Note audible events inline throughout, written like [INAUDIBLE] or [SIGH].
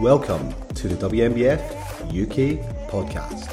Welcome to the WNBF UK podcast.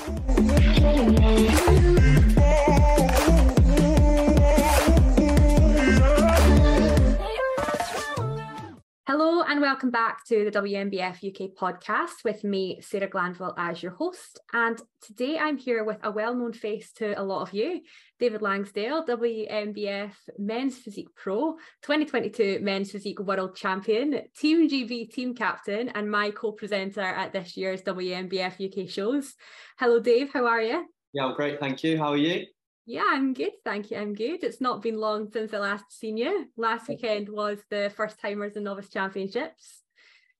And welcome back to the WNBF UK podcast with me, Sarah Glanville, as your host. And today I'm here with a well known face to a lot of you, David Langsdale, WNBF Men's Physique Pro, 2022 Men's Physique World Champion, Team GB team captain, and my co presenter at this year's WNBF UK shows. Hello, Dave, how are you? Yeah, I'm great. Thank you. How are you? Yeah, I'm good. Thank you. I'm good. It's not been long since I last seen you. Last weekend was the first timers and novice championships.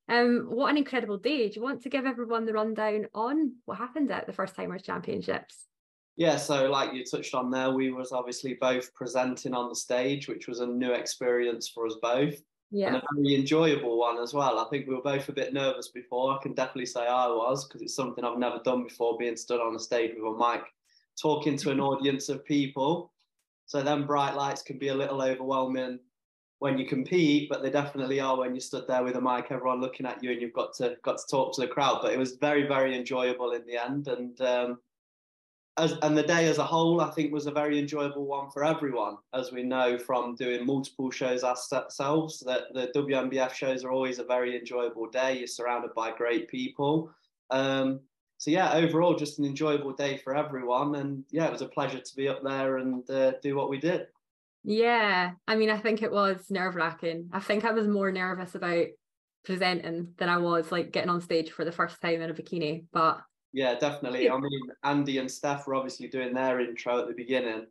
Um, what an incredible day. Do you want to give everyone the rundown on what happened at the first timers championships? Yeah, so like you touched on there, we was obviously both presenting on the stage, which was a new experience for us both. Yeah. And a very enjoyable one as well. I think we were both a bit nervous before. I can definitely say I was because it's something I've never done before, being stood on a stage with a mic talking to an audience of people. So then bright lights can be a little overwhelming when you compete, but they definitely are when you stood there with a mic, everyone looking at you, and you've got to got to talk to the crowd. But it was very very enjoyable in the end, and um, as and the day as a whole, I think was a very enjoyable one for everyone, as we know from doing multiple shows ourselves. That the WNBF shows are always a very enjoyable day. You're surrounded by great people. Um, so yeah, overall, just an enjoyable day for everyone, and yeah, it was a pleasure to be up there and uh, do what we did. Yeah, I mean, I think it was nerve wracking. I think I was more nervous about presenting than I was like getting on stage for the first time in a bikini. But yeah, definitely. I mean, Andy and Steph were obviously doing their intro at the beginning,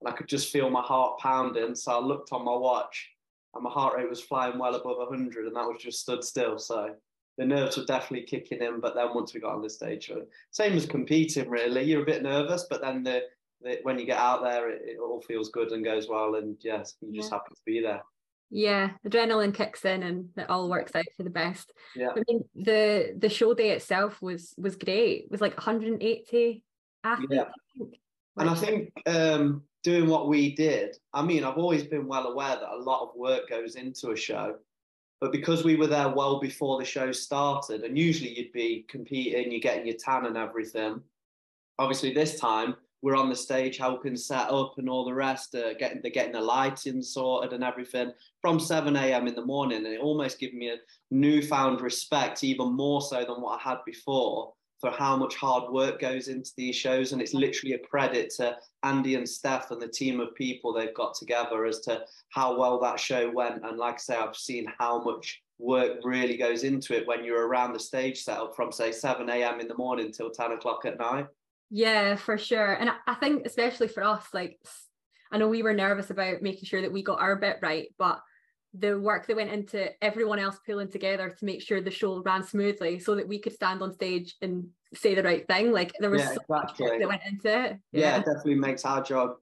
and I could just feel my heart pounding. So I looked on my watch, and my heart rate was flying well above 100, and that was just stood still. So the nerves were definitely kicking in. But then once we got on the stage, same as competing, really. You're a bit nervous, but then the, the when you get out there, it, it, all feels good and goes well. And yes, you just yeah. happy to be there. Yeah, adrenaline kicks in and it all works out for the best. Yeah. I mean, the the show day itself was was great. It was like 180 athletes. Yeah. And I think um, doing what we did, I mean, I've always been well aware that a lot of work goes into a show. But because we were there well before the show started, and usually you'd be competing, you're getting your tan and everything. Obviously, this time we're on the stage helping set up and all the rest, uh, getting the getting the lighting sorted and everything from 7 a.m. in the morning, and it almost gave me a newfound respect, even more so than what I had before, for how much hard work goes into these shows. And it's literally a credit to Andy and Steph and the team of people they've got together as to how well that show went. And like I say, I've seen how much work really goes into it when you're around the stage setup from say 7 a.m. in the morning till 10 o'clock at night. Yeah, for sure. And I think especially for us, like I know we were nervous about making sure that we got our bit right, but the work that went into everyone else pulling together to make sure the show ran smoothly so that we could stand on stage and say the right thing. Like there was yeah, so exactly. much that went into it. Yeah. yeah, it definitely makes our job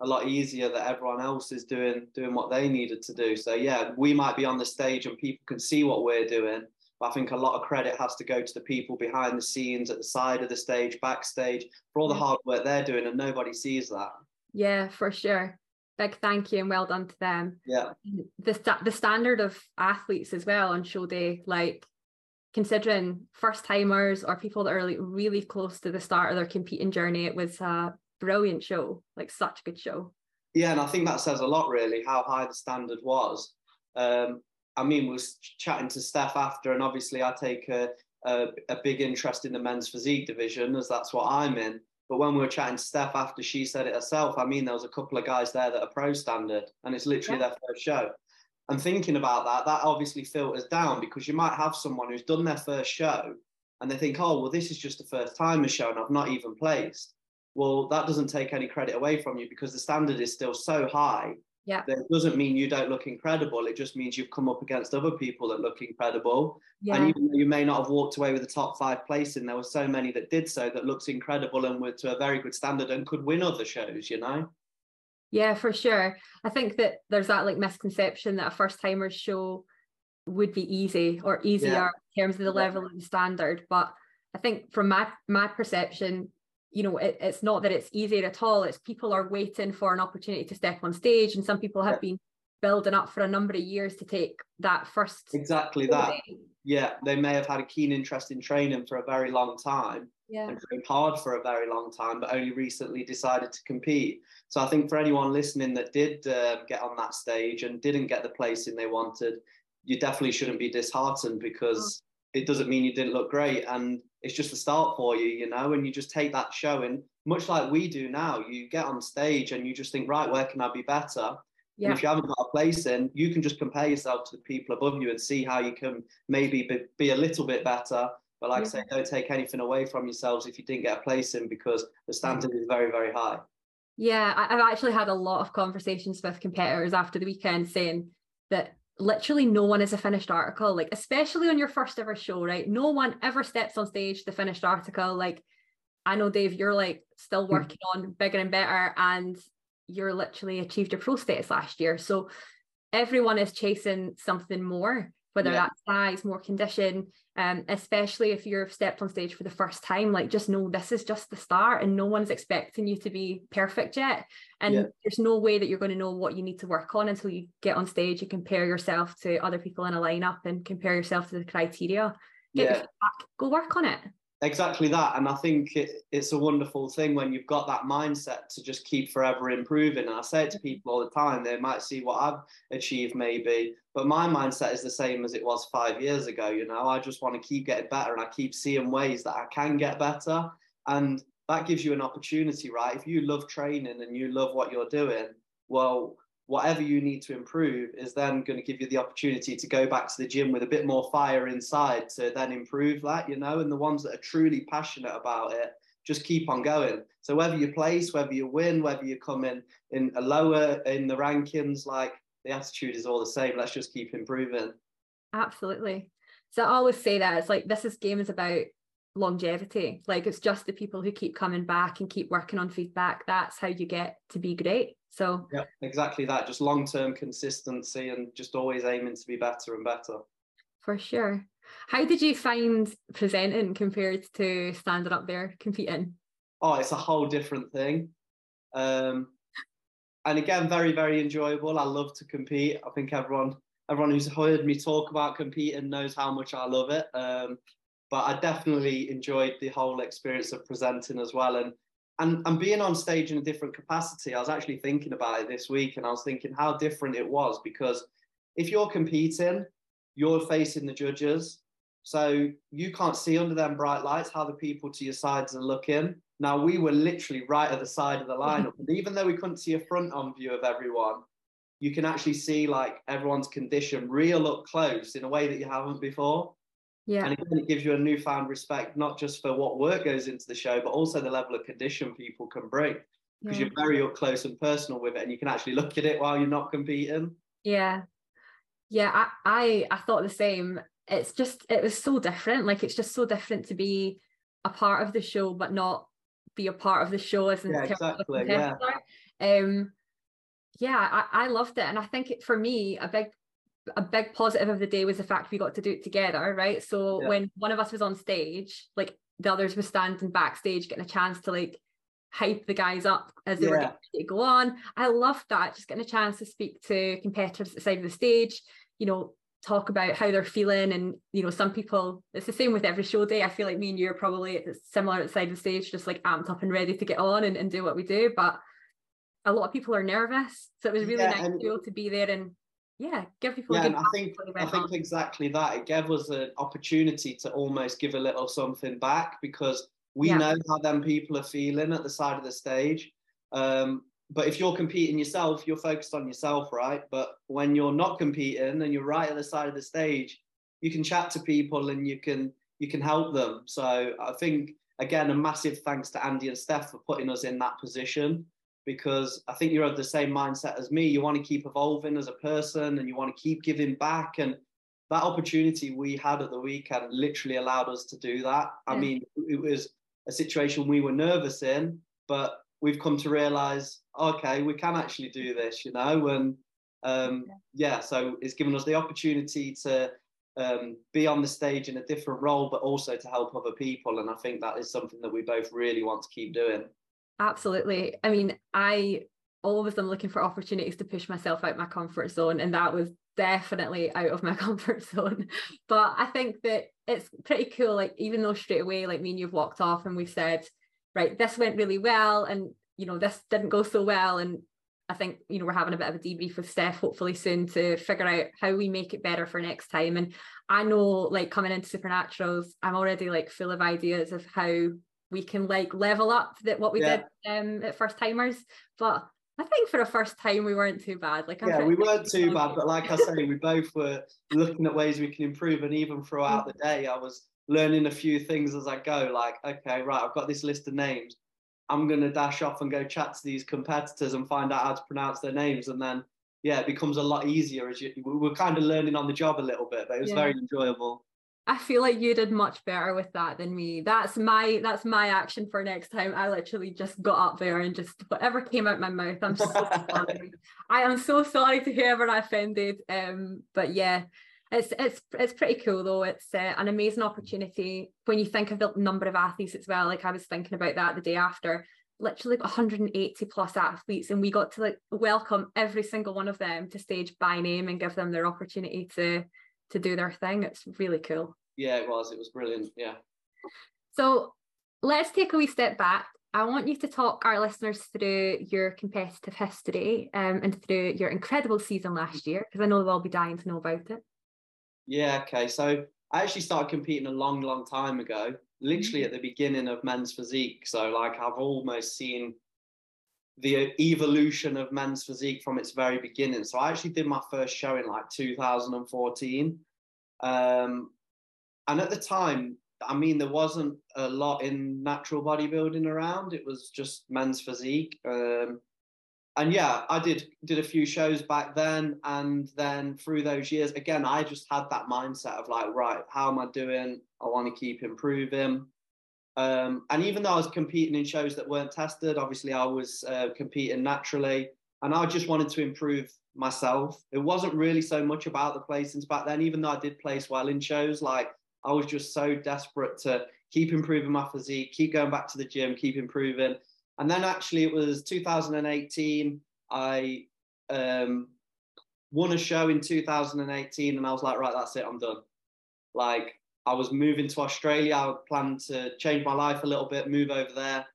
a lot easier that everyone else is doing doing what they needed to do. So yeah, we might be on the stage and people can see what we're doing. But I think a lot of credit has to go to the people behind the scenes, at the side of the stage, backstage, for all the hard work they're doing, and nobody sees that. Yeah, for sure big thank you and well done to them. Yeah. The the standard of athletes as well on show day, like considering first timers or people that are like really close to the start of their competing journey, it was a brilliant show, like such a good show. Yeah, and I think that says a lot really how high the standard was. Um, I mean, we was chatting to Steph after, and obviously I take a, a, a big interest in the men's physique division as that's what I'm in. But when we were chatting to Steph after she said it herself, I mean, there was a couple of guys there that are pro standard and it's literally yeah. their first show. And thinking about that, that obviously filters down because you might have someone who's done their first show and they think, oh, well, this is just the first time a show and I've not even placed. Well, that doesn't take any credit away from you because the standard is still so high yeah. That doesn't mean you don't look incredible. It just means you've come up against other people that look incredible. Yeah. And even though you may not have walked away with the top five placing, there were so many that did so that looks incredible and were to a very good standard and could win other shows, you know? Yeah, for sure. I think that there's that like misconception that a first timers show would be easy or easier yeah. in terms of the level of the standard. But I think from my my perception, you know it, it's not that it's easier at all it's people are waiting for an opportunity to step on stage and some people have yeah. been building up for a number of years to take that first exactly that yeah, they may have had a keen interest in training for a very long time yeah. and trained hard for a very long time, but only recently decided to compete. So I think for anyone listening that did uh, get on that stage and didn't get the placing they wanted, you definitely shouldn't be disheartened because oh. it doesn't mean you didn't look great. And it's just a start for you, you know, and you just take that show. And much like we do now. You get on stage and you just think, right, where can I be better? Yeah. And if you haven't got a place in, you can just compare yourself to the people above you and see how you can maybe be, be a little bit better. But like yeah. I say, don't take anything away from yourselves if you didn't get a place in because the standard is very, very high. Yeah, I've actually had a lot of conversations with competitors after the weekend saying that literally no one is a finished article, like especially on your first ever show, right? No one ever steps on stage the finished article. Like I know Dave, you're like still hmm. working on bigger and better, and you're literally achieved your pro status last year. So everyone is chasing something more, whether yeah. that's size, more condition, um, especially if you've stepped on stage for the first time. Like just know this is just the start and no one's expecting you to be perfect yet. And yeah. there's no way that you're going to know what you need to work on until you get on stage and compare yourself to other people in a lineup and compare yourself to the criteria. Get yeah. go work on it exactly that and i think it, it's a wonderful thing when you've got that mindset to just keep forever improving and i say it to people all the time they might see what i've achieved maybe but my mindset is the same as it was five years ago you know? I just want to keep getting better and i keep seeing ways that i can get better and that gives you an opportunity right? If you love training and you love what you're doing well whatever you need to improve is then going to give you the opportunity to go back to the gym with a bit more fire inside to then improve that, you know, and the ones that are truly passionate about it just keep on going. So whether you place, whether you win, whether you come in in a lower in the rankings, like the attitude is all the same. Let's just keep improving. Absolutely. So I always say that it's like this is game is about longevity. Like it's just the people who keep coming back and keep working on feedback. That's how you get to be great. So yeah, exactly that. Just long term consistency and just always aiming to be better and better. For sure. How did you find presenting compared to standing up there competing? Oh, it's a whole different thing. Um, and again, very, very enjoyable. I love to compete. I think everyone everyone who's heard me talk about competing knows how much I love it. Um, but I definitely enjoyed the whole experience of presenting as well. And and and being on stage in a different capacity i was actually thinking about it this week and i was thinking how different it was because if you're competing you're facing the judges so you can't see under them bright lights how the people to your sides are looking now we were literally right at the side of the lineup and even though we couldn't see a front on view of everyone you can actually see like everyone's condition real up close in a way that you haven't before yeah. And again, it gives you a newfound respect, not just for what work goes into the show, but also the level of condition people can bring because yeah. you're very up close and personal with it and you can actually look at it while you're not competing. Yeah. Yeah, I, I, I thought the same. It's just it was so different. Like it's just so different to be a part of the show but not be a part of the show as yeah, exactly. Yeah. Um yeah, I, I loved it. And I think it, for me, a big a big positive of the day was the fact we got to do it together, right? So yeah. when one of us was on stage, like the others were standing backstage, getting a chance to like hype the guys up as they yeah. were getting to go on. I loved that, just getting a chance to speak to competitors at the side of the stage, you know, talk about how they're feeling. And, you know, some people, it's the same with every show day. I feel like me and you are probably similar outside the side of the stage, just like amped up and ready to get on and, and do what we do. But a lot of people are nervous. So it was really yeah, nice to be able to be there and yeah, give people. Yeah, I think I think exactly that. It gave us an opportunity to almost give a little something back because we yeah. know how them people are feeling at the side of the stage. Um, but if you're competing yourself, you're focused on yourself, right? But when you're not competing and you're right at the side of the stage, you can chat to people and you can you can help them. So I think again, a massive thanks to Andy and Steph for putting us in that position because I think you're of the same mindset as me. You want to keep evolving as a person and you want to keep giving back. And that opportunity we had at the weekend literally allowed us to do that. Yeah. I mean, it was a situation we were nervous in, but we've come to realize, okay, we can actually do this, you know? And um, yeah. so it's given us the opportunity to um, be on the stage in a different role, but also to help other people. And I think that is something that we both really want to keep doing. Absolutely. I mean, I always am looking for opportunities to push myself out my comfort zone, and that was definitely out of my [LAUGHS] comfort zone. But I think that it's pretty cool. Like, even though straight away, like me and you've walked off and we've said, right, this went really well, and you know, this didn't go so well. And I think, you know, we're having a bit of a debrief with Steph hopefully soon to figure out how we make it better for next time. And I know like coming into Supernaturals, I'm already like full of ideas of how we can like level up that what we yeah. did um at first timers. But I think for a first time we weren't too bad. Like I'm yeah, we weren't too bad, but like I say, we both were looking at ways we can improve, and even throughout the day, I was learning a few things as I go. Like, okay, right, I've got this list of names. I'm gonna dash off and go chat to these competitors and find out how to pronounce their names, and then yeah, it becomes a lot easier as you. We're kind of learning on the job a little bit, but it was yeah. very enjoyable. I feel like you did much better with that than me. That's my that's my action for next time. I literally just got up there and just whatever came out my mouth. I'm so [LAUGHS] sorry. I am so sorry to whoever I offended. Um, but yeah, it's it's it's pretty cool though. It's uh, an amazing opportunity when you think of the number of athletes as well. Like I was thinking about that the day after. Literally 180 plus athletes, and we got to like welcome every single one of them to stage by name and give them their opportunity to to do their thing. It's really cool. Yeah, it was. It was brilliant. Yeah. So let's take a wee step back. I want you to talk our listeners through your competitive history um, and through your incredible season last year, because I know they'll all be dying to know about it. Yeah, okay. So I actually started competing a long, long time ago, literally at the beginning of men's physique. So, like, I've almost seen the evolution of men's physique from its very beginning. So I actually did my first show in like 2014. Um, and at the time, I mean, there wasn't a lot in natural bodybuilding around. It was just men's physique. Um, and yeah, I did did a few shows back then, and then through those years, again, I just had that mindset of like, right, how am I doing? I want to keep improving. Um, and even though I was competing in shows that weren't tested, obviously I was uh, competing naturally, and I just wanted to improve myself. It wasn't really so much about the placings back then, even though I did place well in shows. Like I was just so desperate to keep improving my physique, keep going back to the gym, keep improving. And then actually, it was 2018. I um, won a show in 2018, and I was like, right, that's it, I'm done. Like I was moving to Australia. I planned to change my life a little bit, move over there.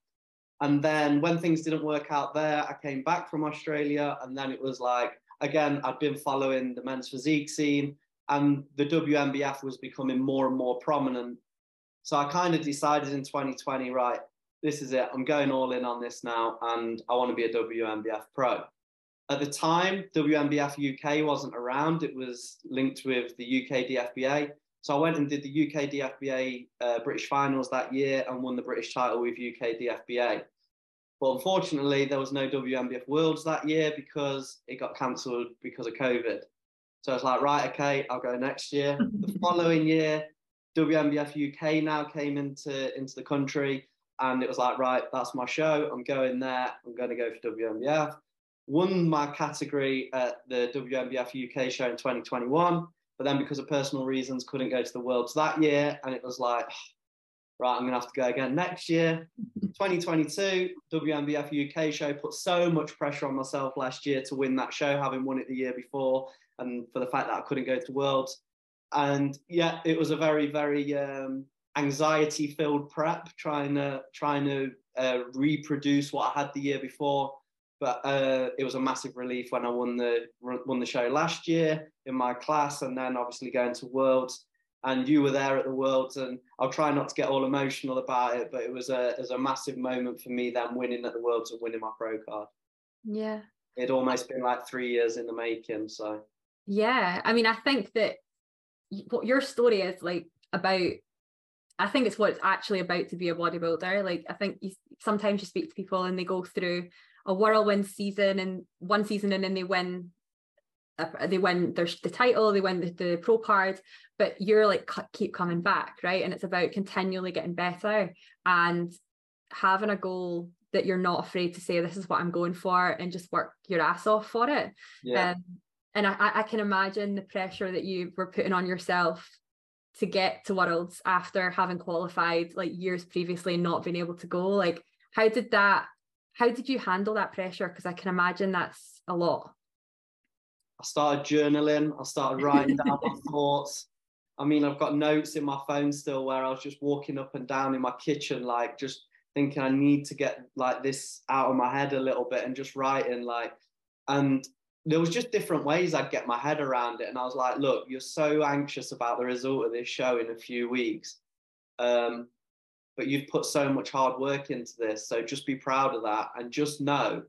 And then when things didn't work out there, I came back from Australia, and then it was like again, I'd been following the men's physique scene, and the WNBF was becoming more and more prominent. So I kind of decided in 2020, right, this is it. I'm going all in on this now, and I want to be a WNBF pro. At the time, WNBF UK wasn't around. It was linked with the UK DFBA. So I went and did the UK DFBA uh, British finals that year and won the British title with UK DFBA. But unfortunately, there was no WNBF Worlds that year because it got cancelled because of COVID. So I was like, right, okay, I'll go next year. [LAUGHS] the following year, WNBF UK now came into, into the country. And it was like, right, that's my show. I'm going there. I'm going to go for WNBF. Won my category at the WNBF UK show in 2021. But then, because of personal reasons, couldn't go to the Worlds that year. And it was like, [SIGHS] right, I'm going to have to go again next year. [LAUGHS] 2022, WNBF UK show put so much pressure on myself last year to win that show, having won it the year before, and for the fact that I couldn't go to Worlds. And yeah, it was a very, very um, anxiety-filled prep, trying to trying to uh, reproduce what I had the year before. But uh, it was a massive relief when I won the won the show last year in my class, and then obviously going to Worlds. And you were there at the Worlds, and I'll try not to get all emotional about it, but it was a it was a massive moment for me then winning at the Worlds and winning my pro card. Yeah, it'd almost been like three years in the making. So yeah, I mean, I think that what your story is like about I think it's what it's actually about to be a bodybuilder. Like I think you, sometimes you speak to people and they go through a whirlwind season and one season and then they win they win their the title they win the, the pro card but you're like keep coming back right and it's about continually getting better and having a goal that you're not afraid to say this is what i'm going for and just work your ass off for it yeah. Um, and I, I can imagine the pressure that you were putting on yourself to get to worlds after having qualified like years previously and not being able to go like how did that how did you handle that pressure because i can imagine that's a lot I started journaling. I started writing down my [LAUGHS] thoughts. I mean, I've got notes in my phone still where I was just walking up and down in my kitchen, like just thinking I need to get like this out of my head a little bit and just writing like, and there was just different ways I'd get my head around it. And I was like, look, you're so anxious about the result of this show in a few weeks. Um, but you've put so much hard work into this. So just be proud of that and just know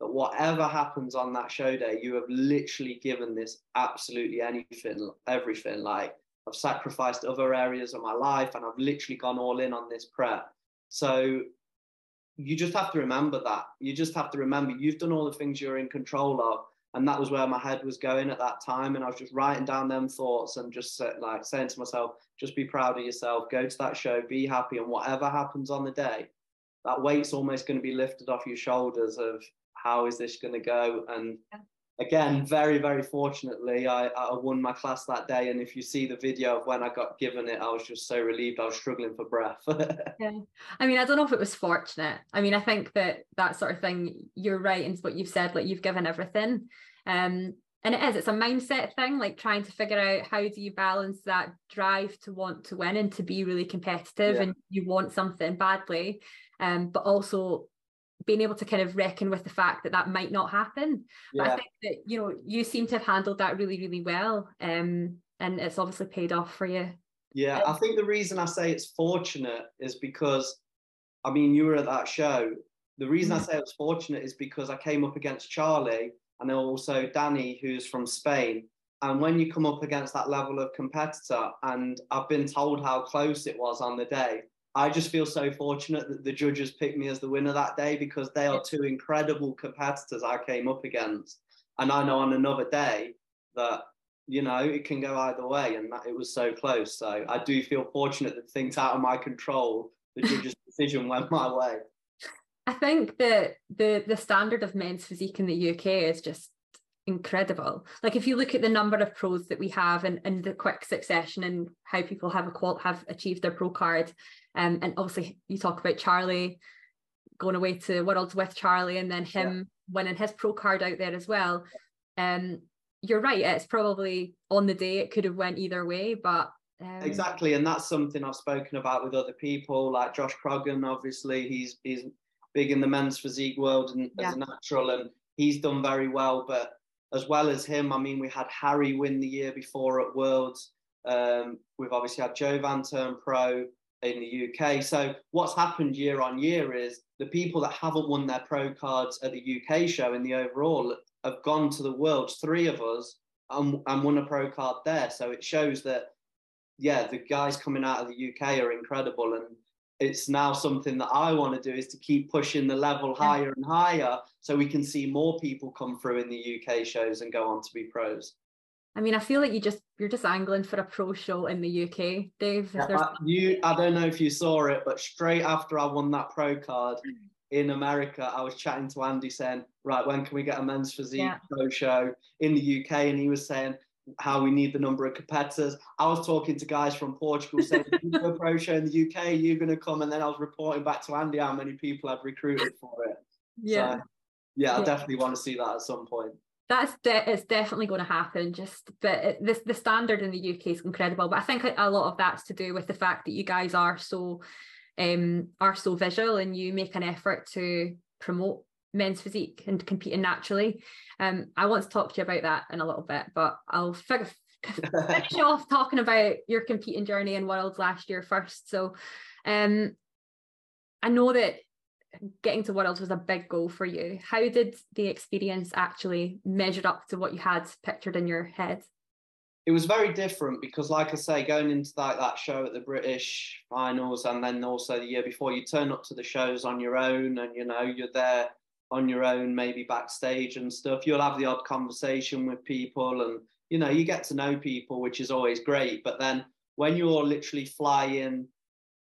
that whatever happens on that show day, you have literally given this absolutely anything, everything. Like I've sacrificed other areas of my life and I've literally gone all in on this prep. So you just have to remember that. You just have to remember you've done all the things you're in control of. And that was where my head was going at that time. And I was just writing down them thoughts and just uh, like saying to myself, just be proud of yourself, go to that show, be happy. And whatever happens on the day, that weight's almost going to be lifted off your shoulders of how is this going to go? And again, very, very fortunately, I, I won my class that day. And if you see the video of when I got given it, I was just so relieved. I was struggling for breath. [LAUGHS] yeah. I mean, I don't know if it was fortunate. I mean, I think that that sort of thing, you're right in what you've said, like you've given everything. Um, and it is, it's a mindset thing, like trying to figure out how do you balance that drive to want to win and to be really competitive yeah. and you want something badly. Um, but also being able to kind of reckon with the fact that that might not happen. Yeah. But I think that you know you seem to have handled that really really well, um, and it's obviously paid off for you. Yeah, I think the reason I say it's fortunate is because, I mean, you were at that show. The reason mm-hmm. I say it was fortunate is because I came up against Charlie and also Danny, who's from Spain. And when you come up against that level of competitor, and I've been told how close it was on the day, I just feel so fortunate that the judges picked me as the winner that day because they are two incredible competitors I came up against. And I know on another day that, you know, it can go either way and that it was so close. So I do feel fortunate that things out of my control, the [LAUGHS] judges' decision went my way. I think that the the standard of men's physique in the UK is just incredible. Like if you look at the number of pros that we have and, and the quick succession and how people have a qual have achieved their pro card, um, and obviously you talk about Charlie going away to Worlds with Charlie and then him yeah. winning his pro card out there as well. Um, you're right. It's probably on the day it could have went either way, but um... exactly, and that's something I've spoken about with other people, like Josh Croggan. Obviously, he's he's big in the men's physique world and yeah. as a natural, and he's done very well. But as well as him, I mean, we had Harry win the year before at Worlds. Um, we've obviously had Joe Van turn pro in the UK. So what's happened year on year is the people that haven't won their pro cards at the UK show in the overall have gone to the Worlds. Three of us and, and won a pro card there. So it shows that yeah, the guys coming out of the UK are incredible and it's now something that I want to do is to keep pushing the level higher and higher so we can see more people come through in the UK shows and go on to be pros. I mean, I feel like you just you're just angling for a pro show in the UK, Dave. Yeah, you, I don't know if you saw it, but straight after I won that pro card hmm. in America, I was chatting to Andy saying, "Right, when can we get a men's physique yeah. pro show in the UK?" And he was saying, how we need the number of competitors. I was talking to guys from Portugal saying, you do a pro show in the UK, you're going to come. And then I was reporting back to Andy how many people I've recruited for it. Yeah. So, yeah, I yeah. definitely want to see that at some point. That's de- it's definitely going to happen. Just but this the standard in the UK is incredible. But I think a lot of that's to do with the fact that you guys are so um are so visual and you make an effort to promote men's physique and competing naturally. Um, I want to talk to you about that in a little bit, but I'll [LAUGHS] finish off talking about your competing journey in Worlds last year first. So, um, I know that getting to Worlds was a big goal for you. How did the experience actually measure up to what you had pictured in your head? It was very different because, like I say, going into that, that show at the British finals and then also the year before, you turn up to the shows on your own and you know you're there on your own, maybe backstage and stuff. You'll have the odd conversation with people and, you know, you get to know people, which is always great. But then when you're literally flying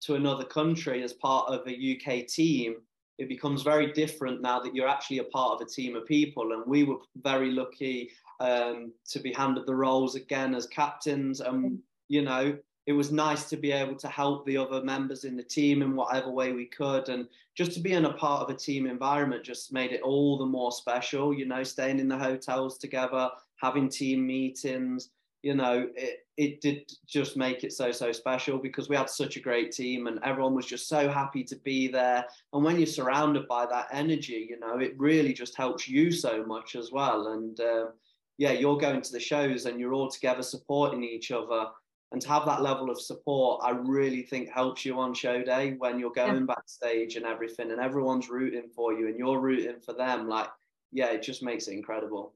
to another country as part of a UK team, it becomes very different now that you're actually a part of a team of people. And we were very lucky um, to be handed the roles again as captains. And, you know, it was nice to be able to help the other members in the team in whatever way we could and just to be in a part of a team environment just made it all the more special you know staying in the hotels together having team meetings you know it, it did just make it so so special because we had such a great team and everyone was just so happy to be there. And when you're surrounded by that energy you know it really just helps you so much as well. And uh, yeah you're going to the shows and you're all together supporting each other. And to have that level of support i really think helps you on show day when you're going yeah. backstage and everything and everyone's rooting for you and you're rooting for them. Like yeah it just makes it incredible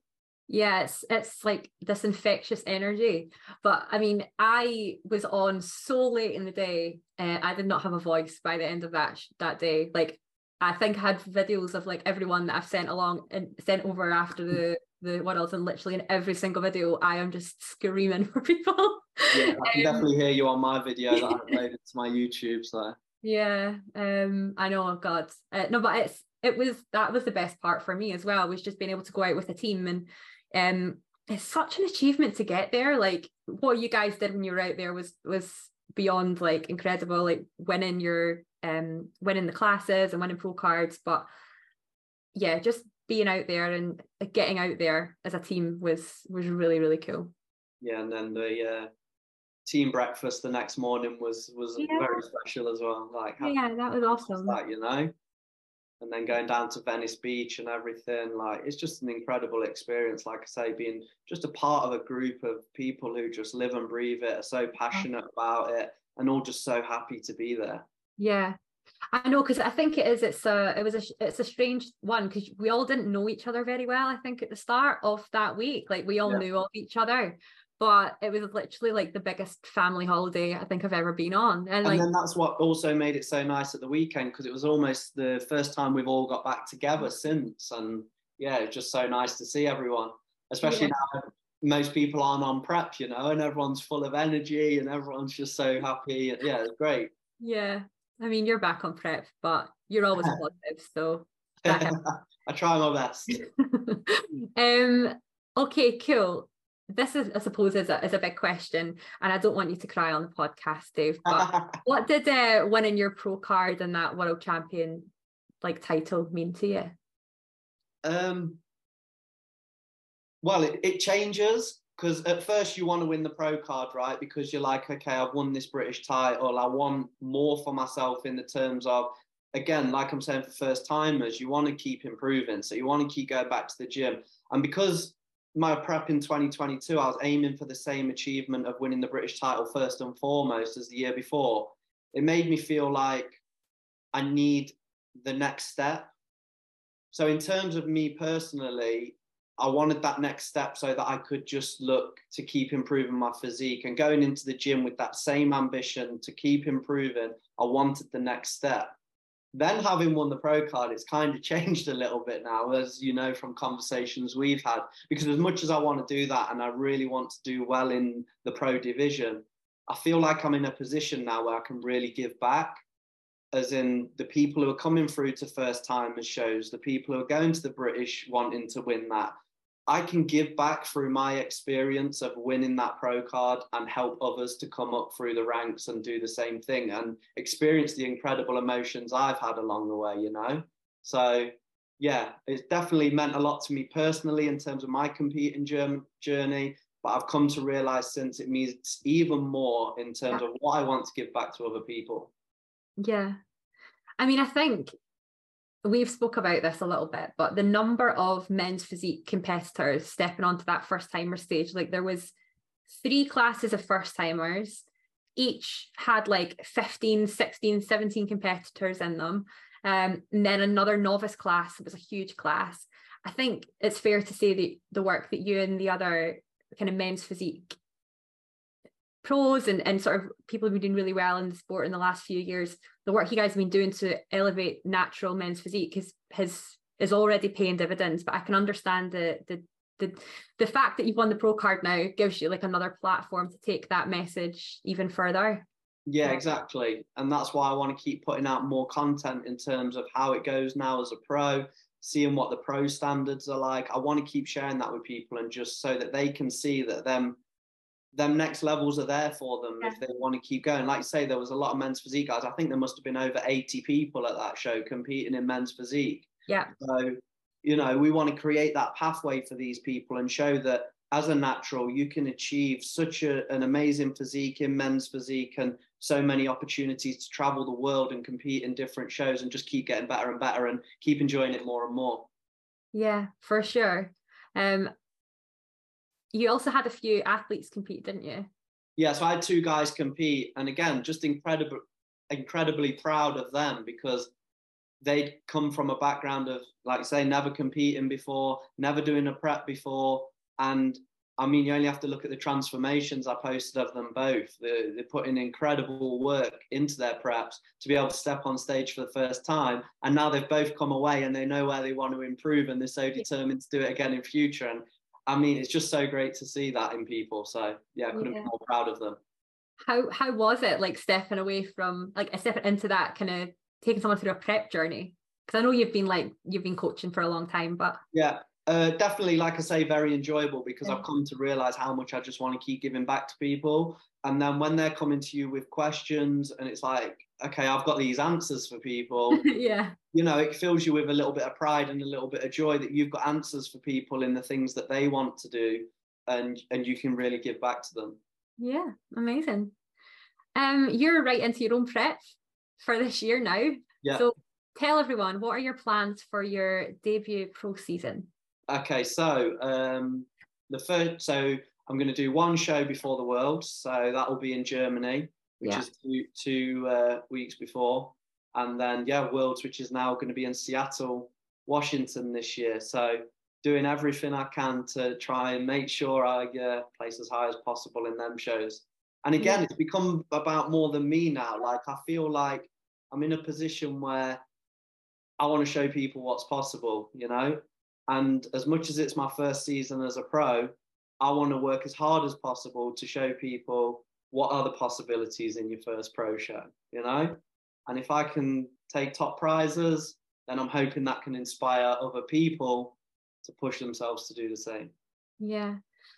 yeah it's it's like this infectious energy but i mean i was on so late in the day and i did not have a voice by the end of that that day like i think i had videos of like everyone that i've sent along and sent over after the the world and literally in every single video I am just screaming [LAUGHS] for people. Yeah, I can um, definitely hear you on my video that I uploaded [LAUGHS] to my YouTube. So yeah, um, I know, God, uh, no, but it's it was that was the best part for me as well was just being able to go out with a team and um, it's such an achievement to get there. Like what you guys did when you were out there was was beyond like incredible. Like winning your um winning the classes and winning pro cards, but yeah, just being out there and getting out there as a team was was really really cool. Yeah, and then the uh, team breakfast the next morning was was yeah. very special as well. Like yeah, that was awesome. That you know, and then going down to Venice Beach and everything. Like it's just an incredible experience. Like I say, being just a part of a group of people who just live and breathe it, are so passionate about it, and all just so happy to be there. Yeah, I know because I think it is. It's a. It was a. It's a strange one because we all didn't know each other very well. I think at the start of that week, like we all yeah. knew of each other, but it was literally like the biggest family holiday I think I've ever been on. And, and like, then that's what also made it so nice at the weekend because it was almost the first time we've all got back together since. And yeah, it's just so nice to see everyone, especially yeah. now most people aren't on prep, you know, and everyone's full of energy and everyone's just so happy. Yeah, it's great. Yeah, I mean, you're back on prep, but you're always [LAUGHS] positive, so. [LAUGHS] I try my best. [LAUGHS] um. Okay. Cool. This is, I suppose, is a is a big question, and I don't want you to cry on the podcast, Dave. But [LAUGHS] what did uh, winning your pro card and that world champion like title mean to you? Um. Well, it, it changes because at first you want to win the pro card, right? Because you're like, okay, I've won this British title. I want more for myself in the terms of, again, like I'm saying for first timers, you want to keep improving. So you want to keep going back to the gym. And because my prep in 2022, I was aiming for the same achievement of winning the British title first and foremost as the year before. It made me feel like I need the next step. So, in terms of me personally, I wanted that next step so that I could just look to keep improving my physique and going into the gym with that same ambition to keep improving. I wanted the next step. Then, having won the pro card, it's kind of changed a little bit now, as you know from conversations we've had. Because as much as I want to do that and I really want to do well in the pro division, I feel like I'm in a position now where I can really give back as in the people who are coming through to first timers shows, the people who are going to the British wanting to win that, I can give back through my experience of winning that pro card and help others to come up through the ranks and do the same thing and experience the incredible emotions I've had along the way, you know? So, yeah, it's definitely meant a lot to me personally in terms of my competing journey. But I've come to realize since it means even more in terms yeah. of what I want to give back to other people. Yeah. I mean, I think we've spoke about this a little bit, but the number of men's physique competitors stepping onto that first timer stage, like there was three classes of first timers, each had like 15, 16, 17 competitors in them. Um, and then another novice class, it was a huge class. I think it's fair to say that the work that you and the other kind of men's physique pros and, and sort of people who've been doing really well in the sport in the last few years, the work you guys have been doing to elevate natural men's physique is has is already paying dividends. But I can understand the the the the fact that you've won the pro card now gives you like another platform to take that message even further. Yeah, exactly. And that's why I want to keep putting out more content in terms of how it goes now as a pro, seeing what the pro standards are like. I want to keep sharing that with people and just so that they can see that them them next levels are there for them yeah. if they want to keep going. Like you say, there was a lot of men's physique guys. I think there must have been over 80 people at that show competing in men's physique. Yeah. So, you know, we want to create that pathway for these people and show that as a natural, you can achieve such a, an amazing physique in men's physique and so many opportunities to travel the world and compete in different shows and just keep getting better and better and keep enjoying it more and more. Yeah, for sure. Um, you also had a few athletes compete, didn't you? Yeah, so I had two guys compete, and again, just incredible, incredibly proud of them because they'd come from a background of, like say, never competing before, never doing a prep before, and I mean, you only have to look at the transformations I posted of them both. They're, they're putting incredible work into their preps to be able to step on stage for the first time. And now they've both come away and they know where they want to improve and they're so determined to do it again in future. And I mean, it's just so great to see that in people. So yeah, I couldn't yeah. be more proud of them. How how was it like stepping away from like a stepping into that kind of taking someone through a prep journey? Because I know you've been like you've been coaching for a long time, but yeah, uh, definitely, like I say, very enjoyable because yeah. I've come to realize how much I just want to keep giving back to people. And then when they're coming to you with questions, and it's like, okay, I've got these answers for people. [LAUGHS] yeah. You know, it fills you with a little bit of pride and a little bit of joy that you've got answers for people in the things that they want to do, and and you can really give back to them. Yeah, amazing. Um, you're right into your own prep for this year now. Yeah. So tell everyone what are your plans for your debut pro season? Okay, so um, the first, so I'm going to do one show before the World, so that will be in Germany, which yeah. is two two uh, weeks before, and then yeah, Worlds, which is now going to be in Seattle, Washington this year. So doing everything I can to try and make sure I uh, place as high as possible in them shows. And again, yeah. it's become about more than me now. Like I feel like I'm in a position where I want to show people what's possible, you know. And as much as it's my first season as a pro, I want to work as hard as possible to show people what are the possibilities in your first pro show, you know? And if I can take top prizes, then I'm hoping that can inspire other people to push themselves to do the same. Yeah.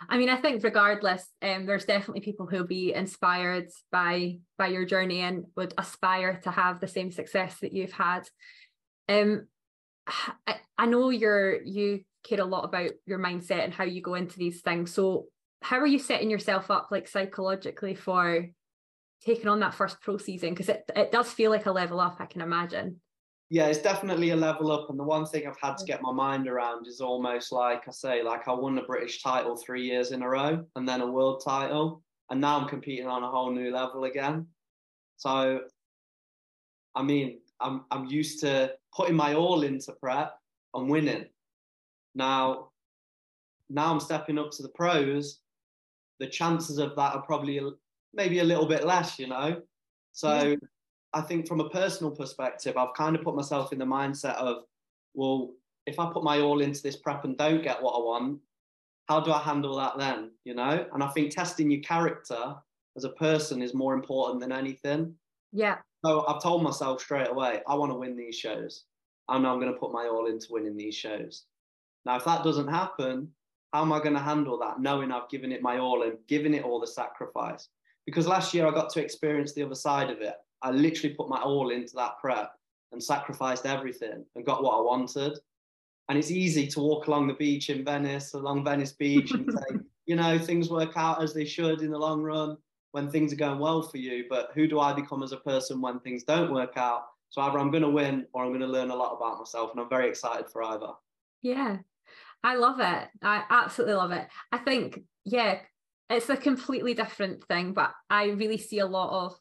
I mean, I think regardless, um, there's definitely people who'll be inspired by by your journey and would aspire to have the same success that you've had. Um, I, I know you're you care a lot about your mindset and how you go into these things. So how are you setting yourself up like psychologically for taking on that first pro season? Because it, it does feel like a level up, I can imagine. Yeah, it's definitely a level up. And the one thing I've had to get my mind around is almost like I say, like I won a British title three years in a row and then a world title. And now I'm competing on a whole new level again. So I mean, I'm I'm used to putting my all into prep and winning. Now, now I'm stepping up to the pros. The chances of that are probably maybe a little bit less, you know. So yeah. I think from a personal perspective, I've kind of put myself in the mindset of, well, if I put my all into this prep and don't get what I want, how do I handle that then? You know, and I think testing your character as a person is more important than anything. Yeah. So I've told myself straight away, I want to win these shows. I know I'm going to put my all into winning these shows. Now, if that doesn't happen, how am I going to handle that knowing I've given it my all and given it all the sacrifice? Because last year I got to experience the other side of it. I literally put my all into that prep and sacrificed everything and got what I wanted. And it's easy to walk along the beach in Venice, along Venice Beach, and [LAUGHS] say, you know, things work out as they should in the long run when things are going well for you, but who do I become as a person when things don't work out? So either I'm going to win or I'm going to learn a lot about myself, and I'm very excited for either. Yeah, I love it. I absolutely love it. I think, yeah, it's a completely different thing, but I really see a lot of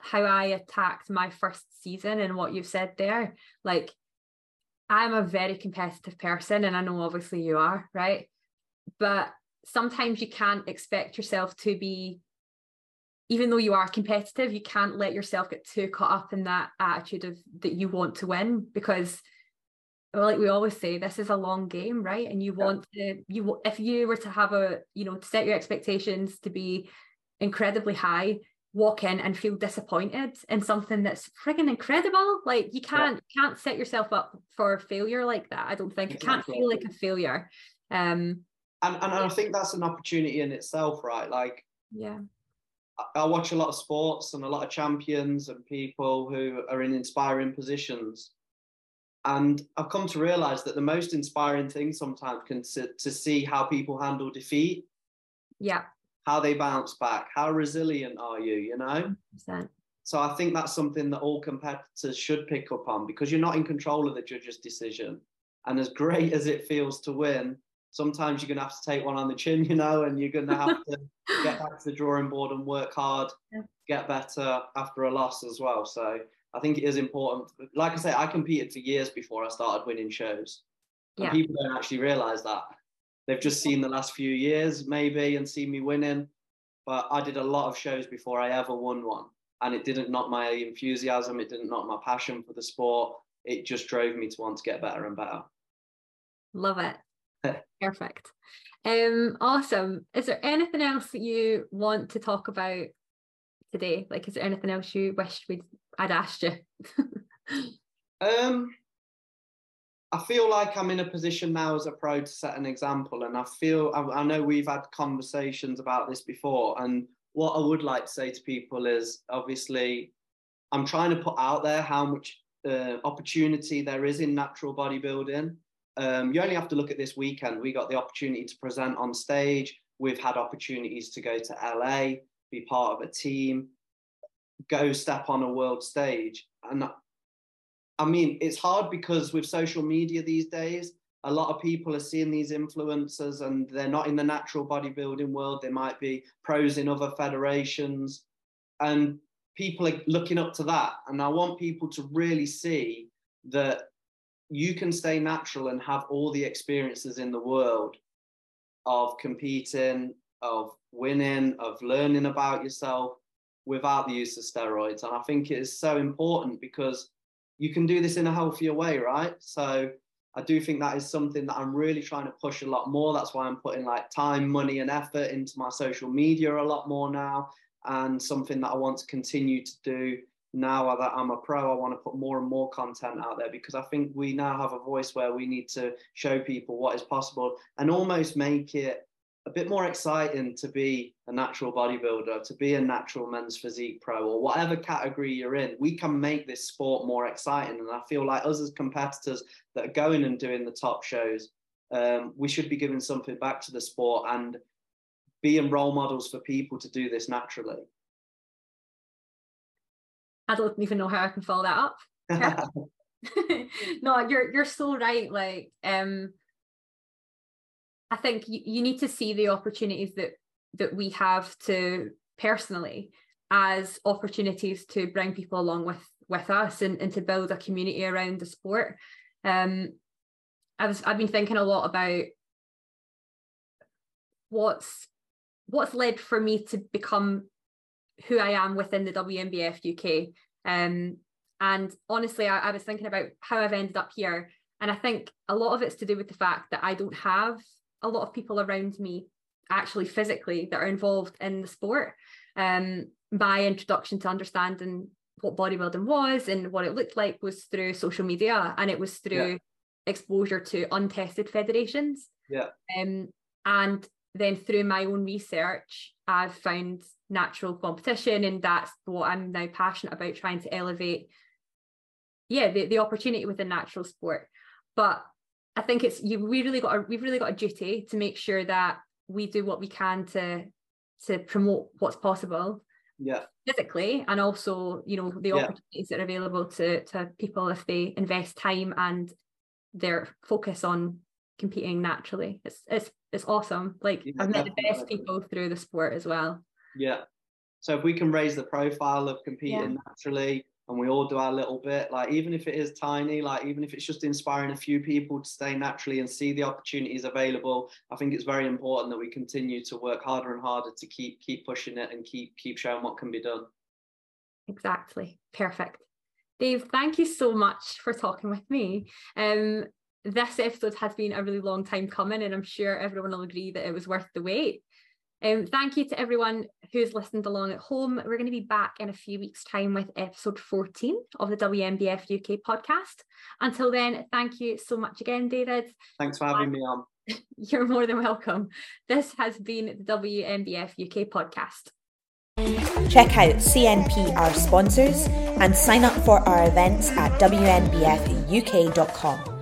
how I attacked my first season and what you've said there. Like, I'm a very competitive person, and I know obviously you are, right? But sometimes you can't expect yourself to be even though you are competitive, you can't let yourself get too caught up in that attitude of that you want to win because well, like we always say, this is a long game, right? And you want to you if you were to have a you know to set your expectations to be incredibly high, walk in and feel disappointed in something that's frigging incredible. Like you can't yeah. can't set yourself up for failure like that. I don't think exactly. it can't feel like a failure. Um and, and I think that's an opportunity in itself, right? Like Yeah. I watch a lot of sports and a lot of champions and people who are in inspiring positions. And I've come to realize that the most inspiring thing sometimes can to, to see how people handle defeat. Yeah. How they bounce back. How resilient are you, you know? 100%. So I think that's something that all competitors should pick up on because you're not in control of the judge's decision. And as great as it feels to win, sometimes you're going to have to take one on the chin, you know, and you're going to have to [LAUGHS] get back to the drawing board and work hard, yeah. get better after a loss as well. So I think it is important. Like I say, I competed for years before I started winning shows. And Yeah. people don't actually realize that. They've just seen the last few years, maybe, and seen me winning. But I did a lot of shows before I ever won one. And it didn't knock my enthusiasm, it didn't knock my passion for the sport. It just drove me to want to get better and better. Love it. [LAUGHS] Perfect. Um, awesome. Is there anything else that you want to talk about today? Like, is there anything else you wished we'd I'd asked you? [LAUGHS] Um, I feel like I'm in a position now as a pro to set an example, and I feel I, I know we've had conversations about this before. And what I would like to say to people is, obviously, I'm trying to put out there how much uh, opportunity there is in natural bodybuilding. Um, you only have to look at this weekend. We got the opportunity to present on stage. We've had opportunities to go to LA, be part of a team, go step on a world stage, and I mean, it's hard because with social media these days, a lot of people are seeing these influencers and they're not in the natural bodybuilding world. They might be pros in other federations. And people are looking up to that. And I want people to really see that you can stay natural and have all the experiences in the world of competing, of winning, of learning about yourself without the use of steroids. And I think it is so important because you can do this in a healthier way, right? So I do think that is something that I'm really trying to push a lot more. That's why I'm putting like time, money, and effort into my social media a lot more now, and something that I want to continue to do now that I'm a pro. I want to put more and more content out there because I think we now have a voice where we need to show people what is possible and almost make it a bit more exciting to be a natural bodybuilder, to be a natural men's physique pro, or whatever category you're in. We can make this sport more exciting. And I feel like us as competitors that are going and doing the top shows, um, we should be giving something back to the sport and being role models for people to do this naturally. I don't even know how I can follow that up. [LAUGHS] [LAUGHS] no, you're you're so right. Like, um, I think you, you need to see the opportunities that that we have to personally as opportunities to bring people along with with us and, and to build a community around the sport. Um, I was I've been thinking a lot about what's what's led for me to become who I am within the WNBF UK. Um, and honestly, I, I was thinking about how I've ended up here. And I think a lot of it's to do with the fact that I don't have a lot of people around me actually physically that are involved in the sport. Um, my introduction to understanding what bodybuilding was and what it looked like was through social media and it was through Yeah. exposure to untested federations. Yeah. Um, and then through my own research, I've found natural competition, and that's what I'm now passionate about trying to elevate. Yeah, the, the opportunity within natural sport. But I think it's you we really got a we've really got a duty to make sure that we do what we can to to promote what's possible yeah, physically and also you know the Yeah. opportunities that are available to to people if they invest time and their focus on competing naturally. It's it's it's awesome. Like Yeah, i've met the best people through the sport as well. Yeah. So if we can raise the profile of competing Yeah. naturally and we all do our little bit, like even if it is tiny, like even if it's just inspiring a few people to stay naturally and see the opportunities available, I think it's very important that we continue to work harder and harder to keep keep pushing it and keep keep showing what can be done. exactly. Perfect. Dave thank you so much for talking with me. Um this episode has been a really long time coming and i'm sure everyone will agree that it was worth the wait Um, thank you to everyone who's listened along at home. We're going to be back in a few weeks' time with episode 14 of the WNBF UK podcast. Until then, thank you so much again, David. Thanks for having me on. [LAUGHS] You're more than welcome. This has been the WNBF UK podcast. Check out CNP, our sponsors, and sign up for our events at WNBFUK.com.